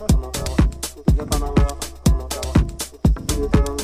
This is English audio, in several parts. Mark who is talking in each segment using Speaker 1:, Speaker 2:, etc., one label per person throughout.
Speaker 1: Como estaba, como estaba,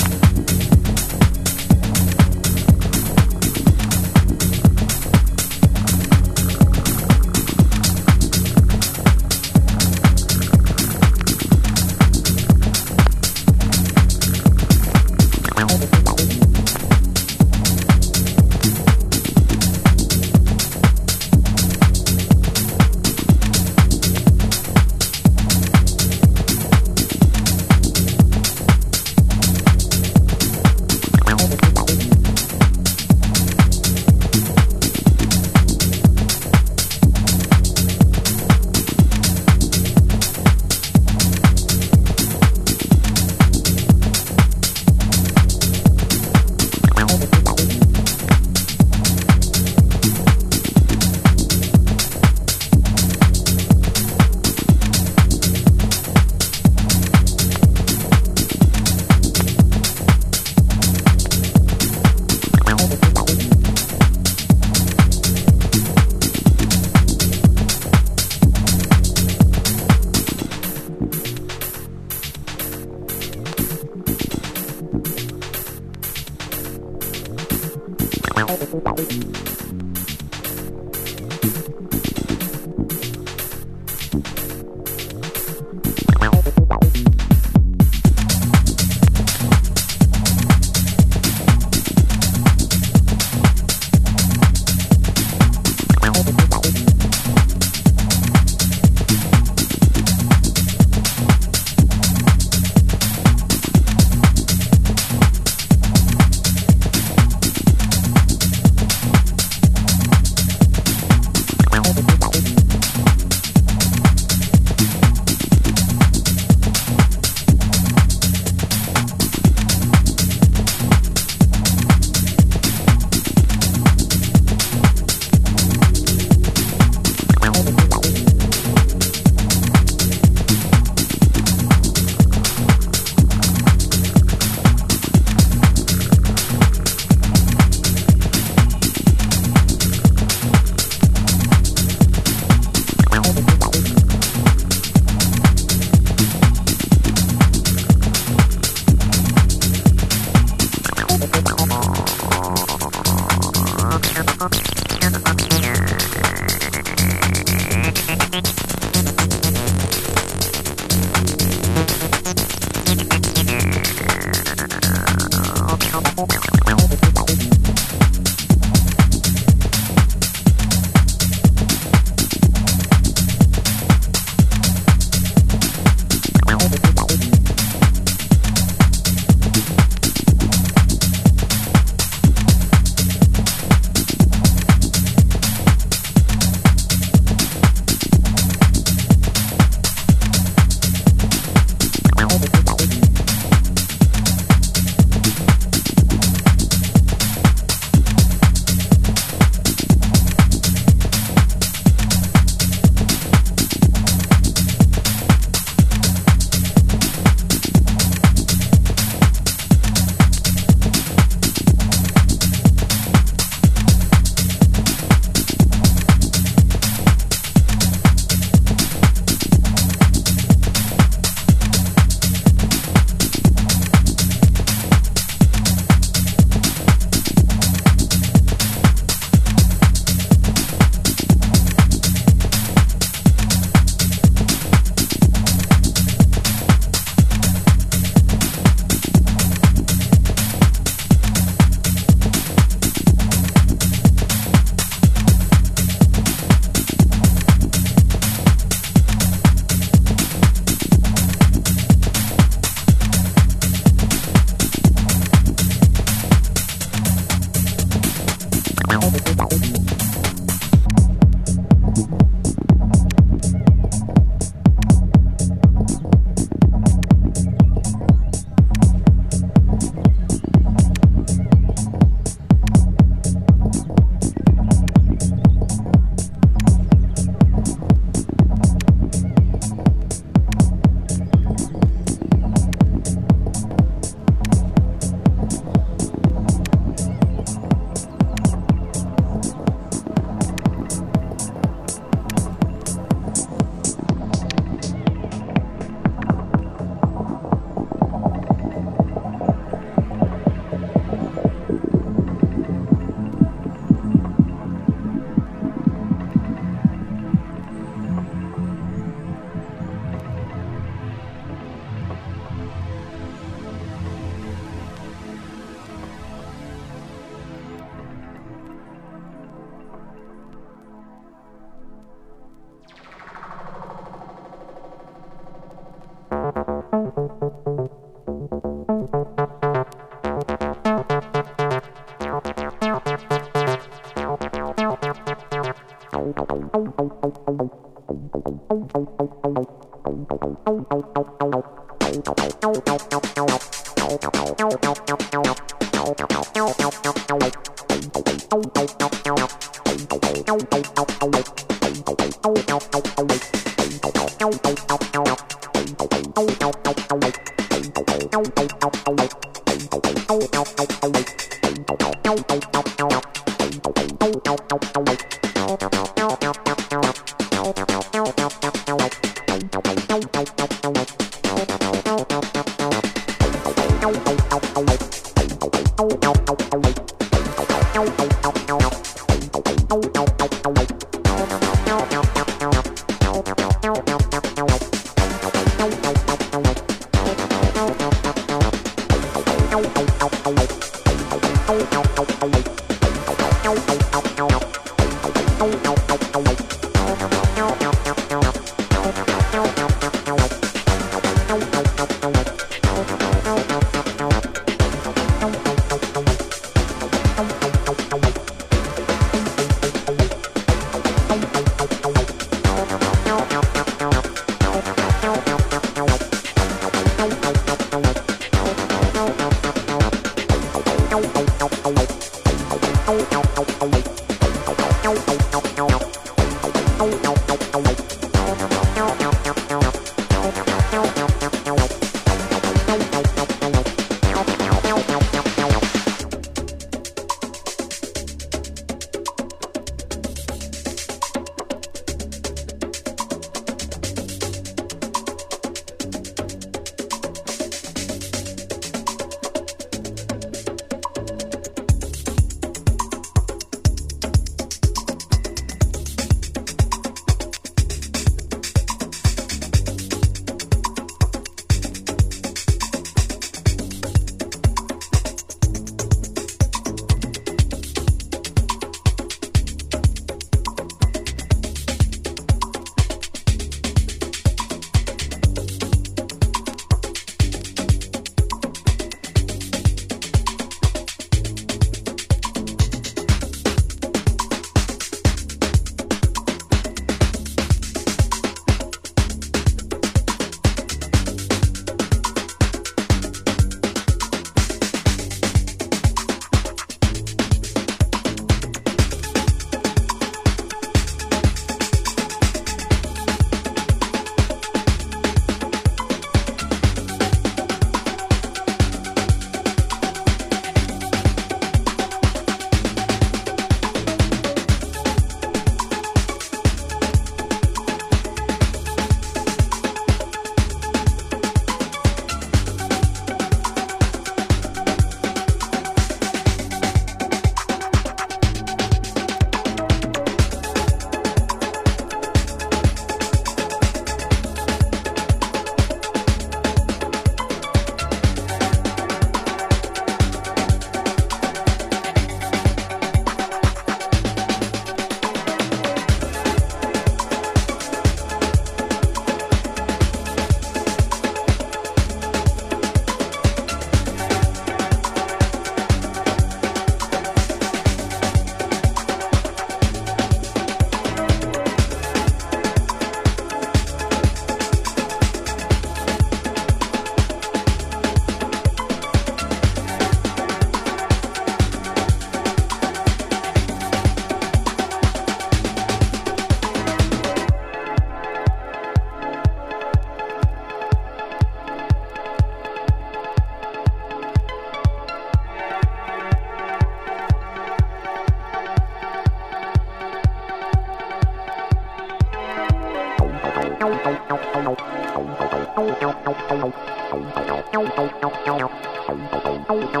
Speaker 1: Thank you.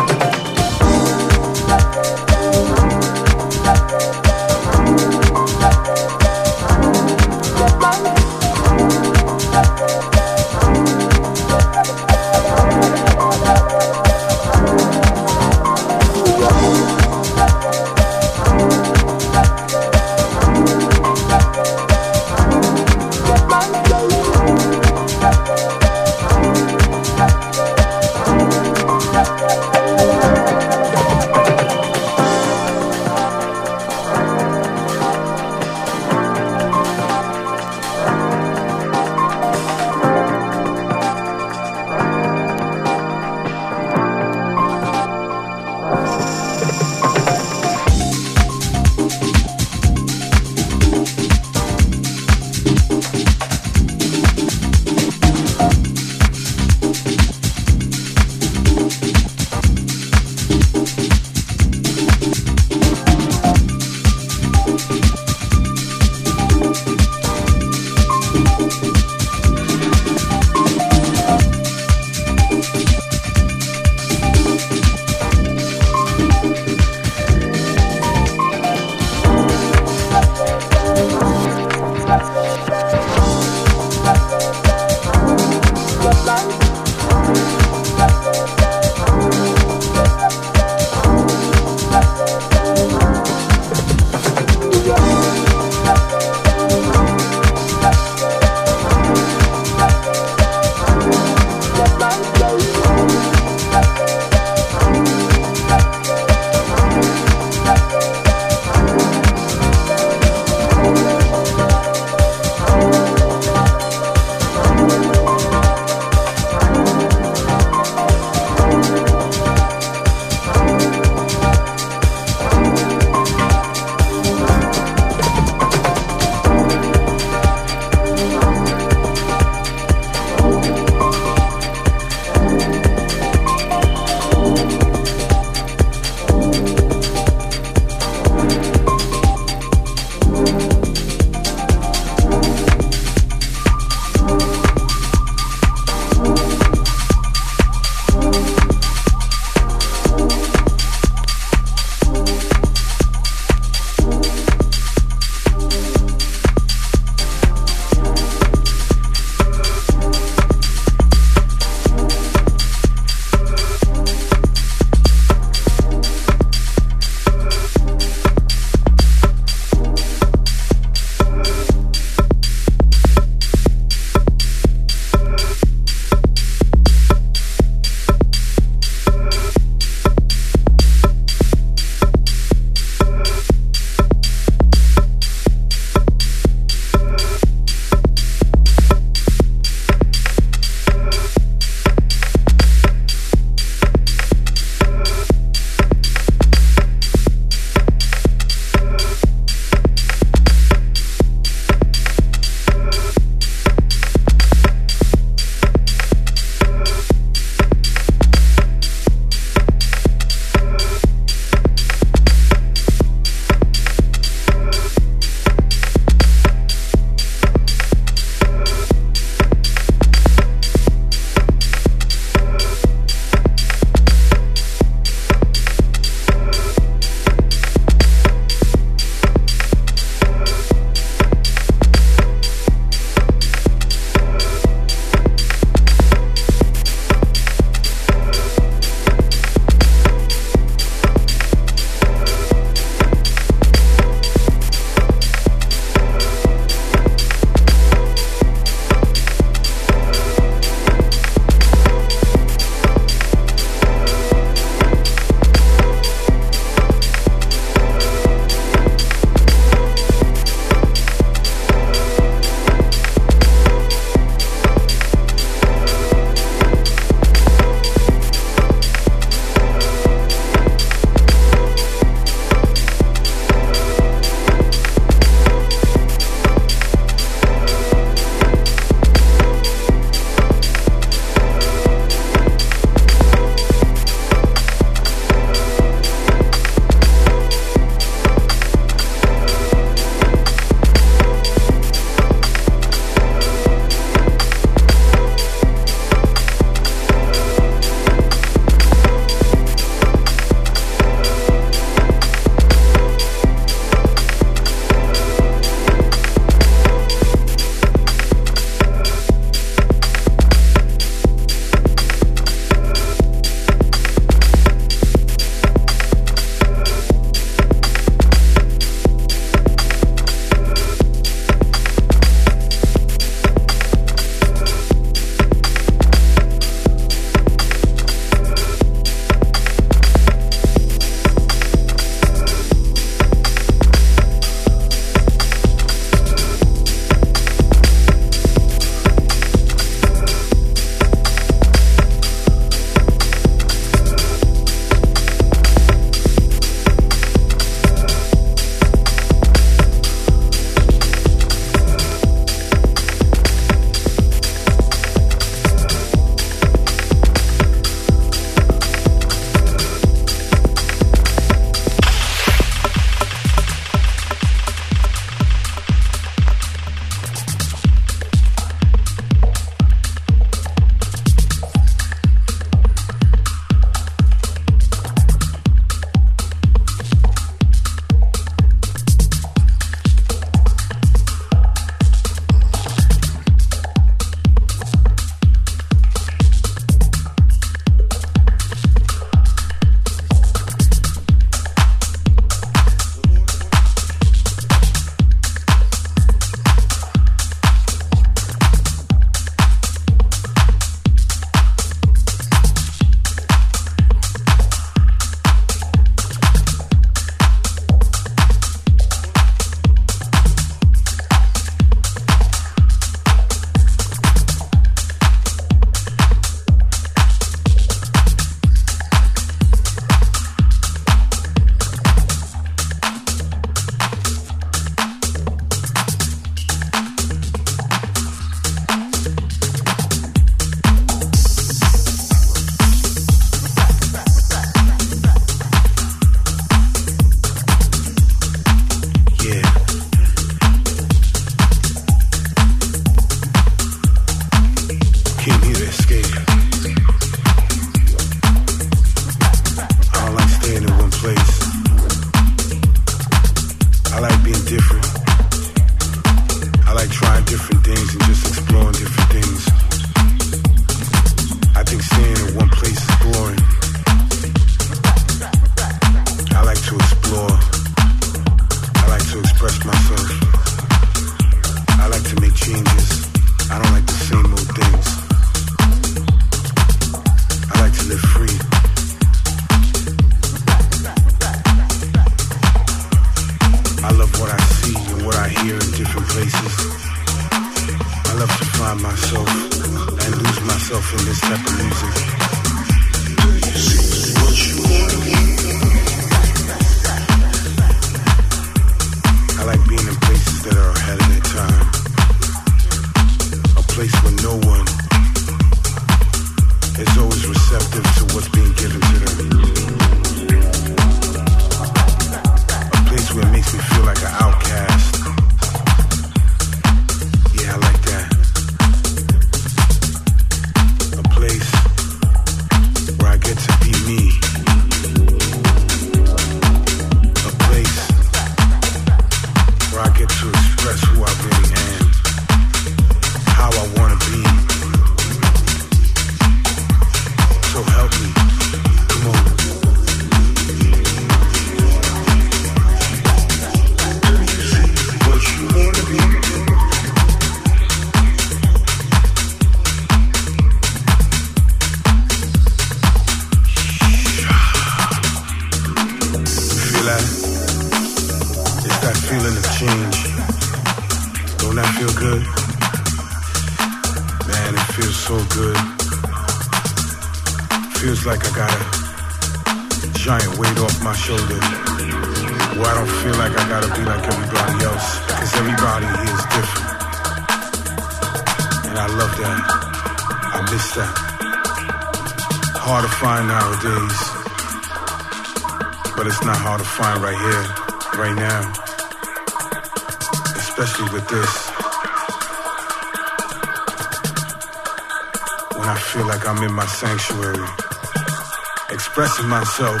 Speaker 1: myself,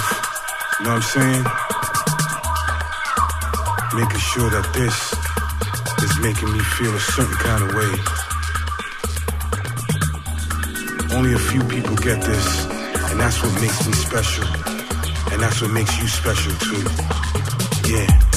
Speaker 1: you know what I'm saying? Making sure that this is making me feel a certain kind of way. Only a few people get this, and that's what makes me special. And that's what makes you special too. Yeah.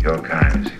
Speaker 2: Your kind is